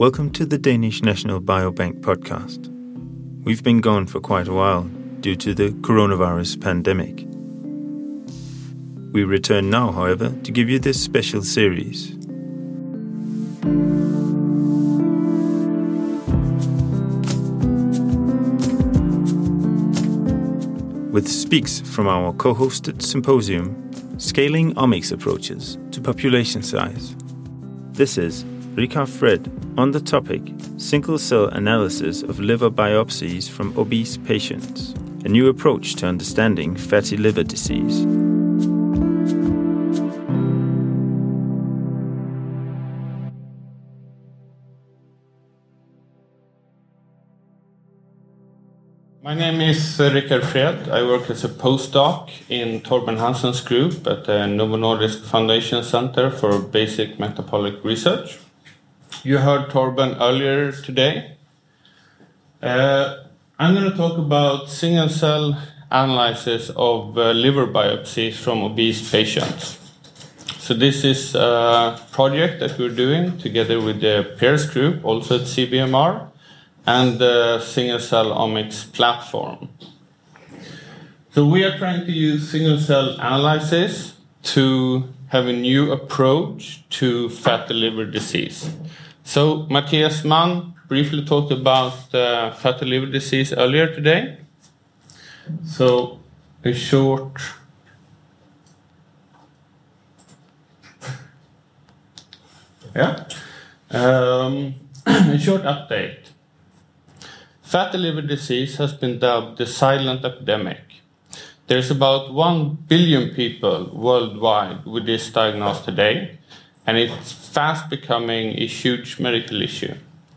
Welcome to the Danish National Biobank podcast. We've been gone for quite a while due to the coronavirus pandemic. We return now, however, to give you this special series. With speaks from our co hosted symposium, Scaling Omics Approaches to Population Size. This is Richard Fred on the topic Single Cell Analysis of Liver Biopsies from Obese Patients, a new approach to understanding fatty liver disease. My name is uh, Richard Fred. I work as a postdoc in Torben Hansen's group at the Novo Nordisk Foundation Center for Basic Metabolic Research. You heard Torben earlier today. Uh, I'm going to talk about single cell analysis of uh, liver biopsies from obese patients. So, this is a project that we're doing together with the Pers group, also at CBMR and the single cell omics platform. So we are trying to use single cell analysis to have a new approach to fatty liver disease. So Matthias Mann briefly talked about uh, fatty liver disease earlier today. So a short yeah um, a short update Fatty liver disease has been dubbed the silent epidemic. There's about 1 billion people worldwide with this diagnosis today, and it's fast becoming a huge medical issue.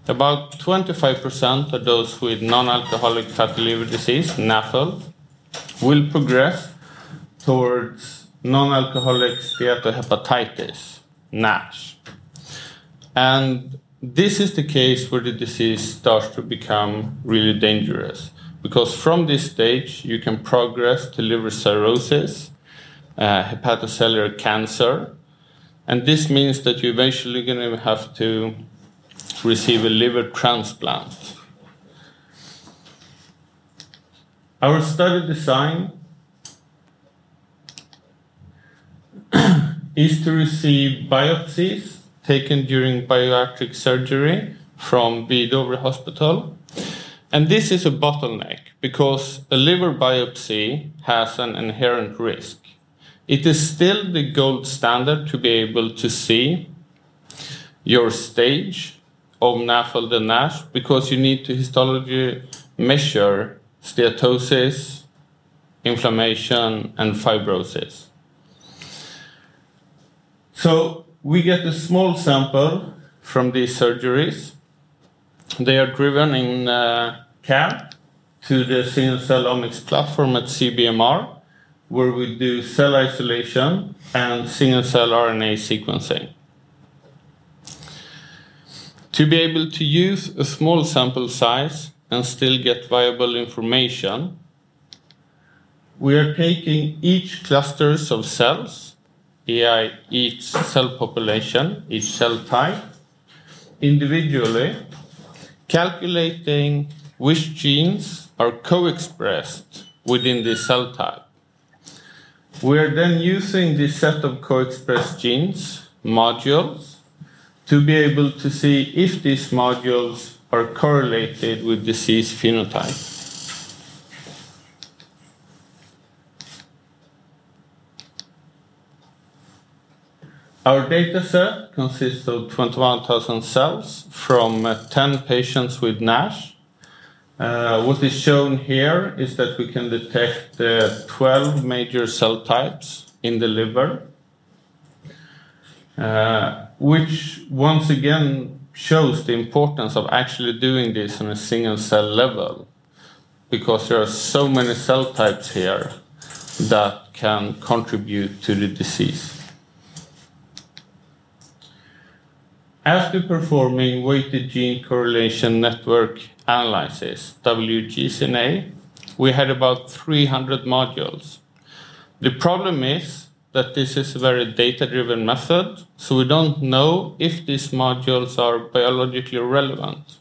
About 25% of those with non alcoholic fatty liver disease, NAFL, will progress towards non alcoholic steatohepatitis, NASH. And this is the case where the disease starts to become really dangerous because from this stage you can progress to liver cirrhosis, uh, hepatocellular cancer, and this means that you're eventually going to have to receive a liver transplant. Our study design is to receive biopsies taken during bariatric surgery from Hvidovre Hospital. And this is a bottleneck because a liver biopsy has an inherent risk. It is still the gold standard to be able to see your stage of NAFLD and NASH because you need to histology measure steatosis, inflammation, and fibrosis. So we get a small sample from these surgeries. They are driven in uh, cab to the single cell omics platform at CBMR, where we do cell isolation and single cell RNA sequencing. To be able to use a small sample size and still get viable information, we are taking each clusters of cells AI each cell population, each cell type, individually, calculating which genes are co-expressed within the cell type. We are then using this set of co-expressed genes, modules, to be able to see if these modules are correlated with disease phenotype. Our data set consists of 21,000 cells from uh, 10 patients with NASH. Uh, what is shown here is that we can detect uh, 12 major cell types in the liver, uh, which once again shows the importance of actually doing this on a single cell level, because there are so many cell types here that can contribute to the disease. After performing weighted gene correlation network analysis, WGCNA, we had about 300 modules. The problem is that this is a very data driven method, so we don't know if these modules are biologically relevant.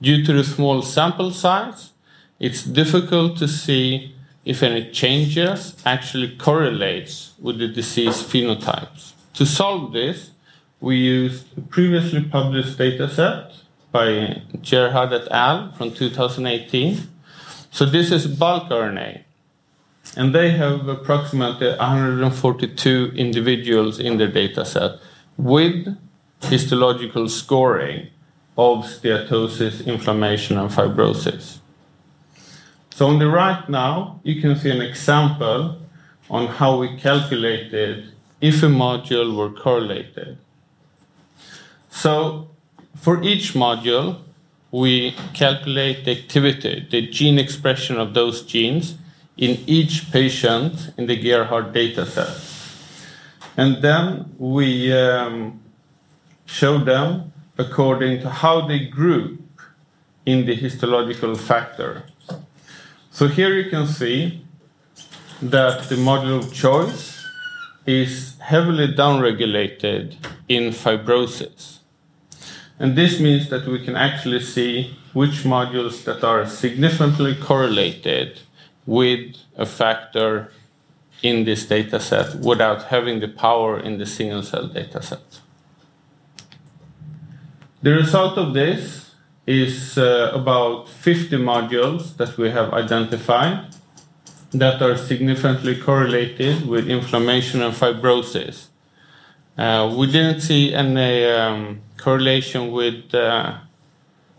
Due to the small sample size, it's difficult to see if any changes actually correlates with the disease phenotypes. To solve this, we used a previously published dataset by Gerhard et al. from 2018. So this is bulk RNA, and they have approximately 142 individuals in their dataset with histological scoring of steatosis, inflammation, and fibrosis. So on the right now, you can see an example on how we calculated if a module were correlated. So for each module, we calculate the activity, the gene expression of those genes in each patient in the Gerhard dataset. And then we um, show them according to how they group in the histological factor. So here you can see that the module of choice is heavily downregulated in fibrosis. And this means that we can actually see which modules that are significantly correlated with a factor in this data set without having the power in the single cell data set. The result of this is uh, about 50 modules that we have identified that are significantly correlated with inflammation and fibrosis. Uh, we didn't see any um, correlation with uh,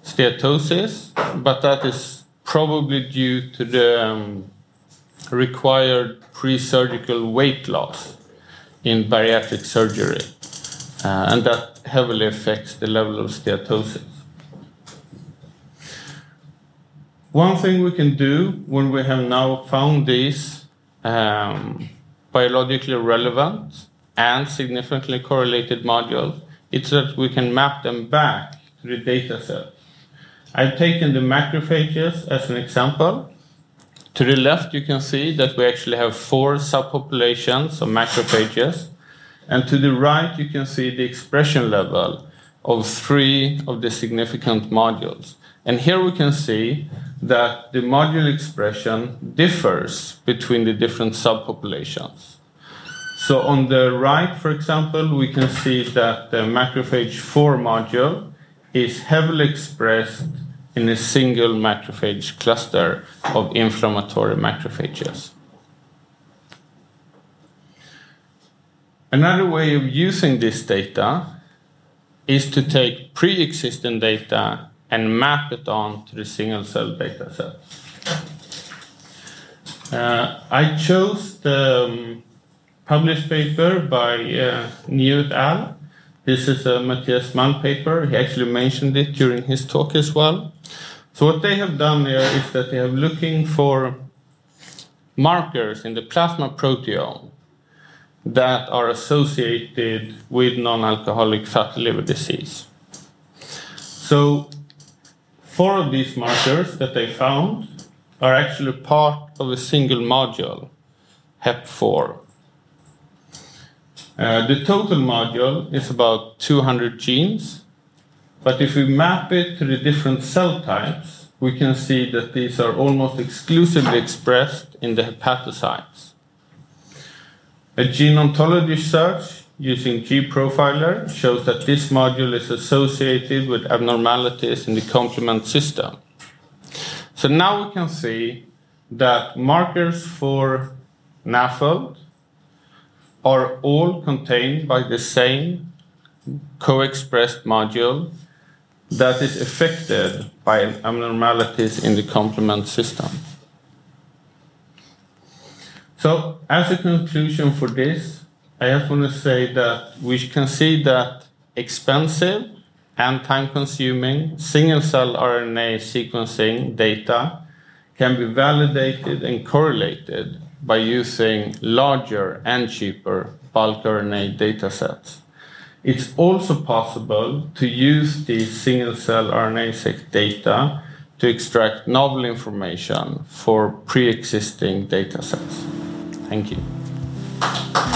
steatosis, but that is probably due to the um, required pre surgical weight loss in bariatric surgery, uh, and that heavily affects the level of steatosis. One thing we can do when we have now found these um, biologically relevant and significantly correlated modules it's that we can map them back to the data set. I've taken the macrophages as an example. To the left, you can see that we actually have four subpopulations of macrophages. And to the right, you can see the expression level of three of the significant modules. And here we can see that the module expression differs between the different subpopulations. So on the right, for example, we can see that the macrophage 4 module is heavily expressed in a single macrophage cluster of inflammatory macrophages. Another way of using this data is to take pre-existing data and map it on to the single cell data set. Uh, I chose the um, published paper by uh, et al. This is a Matthias Mann paper. He actually mentioned it during his talk as well. So what they have done here is that they are looking for markers in the plasma proteome that are associated with non-alcoholic fatty liver disease. So Four of these markers that they found are actually part of a single module, HEP4. Uh, the total module is about 200 genes, but if we map it to the different cell types, we can see that these are almost exclusively expressed in the hepatocytes. A gene ontology search using gProfiler shows that this module is associated with abnormalities in the complement system. So now we can see that markers for NAFLD are all contained by the same co-expressed module that is affected by abnormalities in the complement system. So as a conclusion for this, I just want to say that we can see that expensive and time consuming single cell RNA sequencing data can be validated and correlated by using larger and cheaper bulk RNA datasets. It's also possible to use these single cell RNA-seq data to extract novel information for pre existing datasets. Thank you.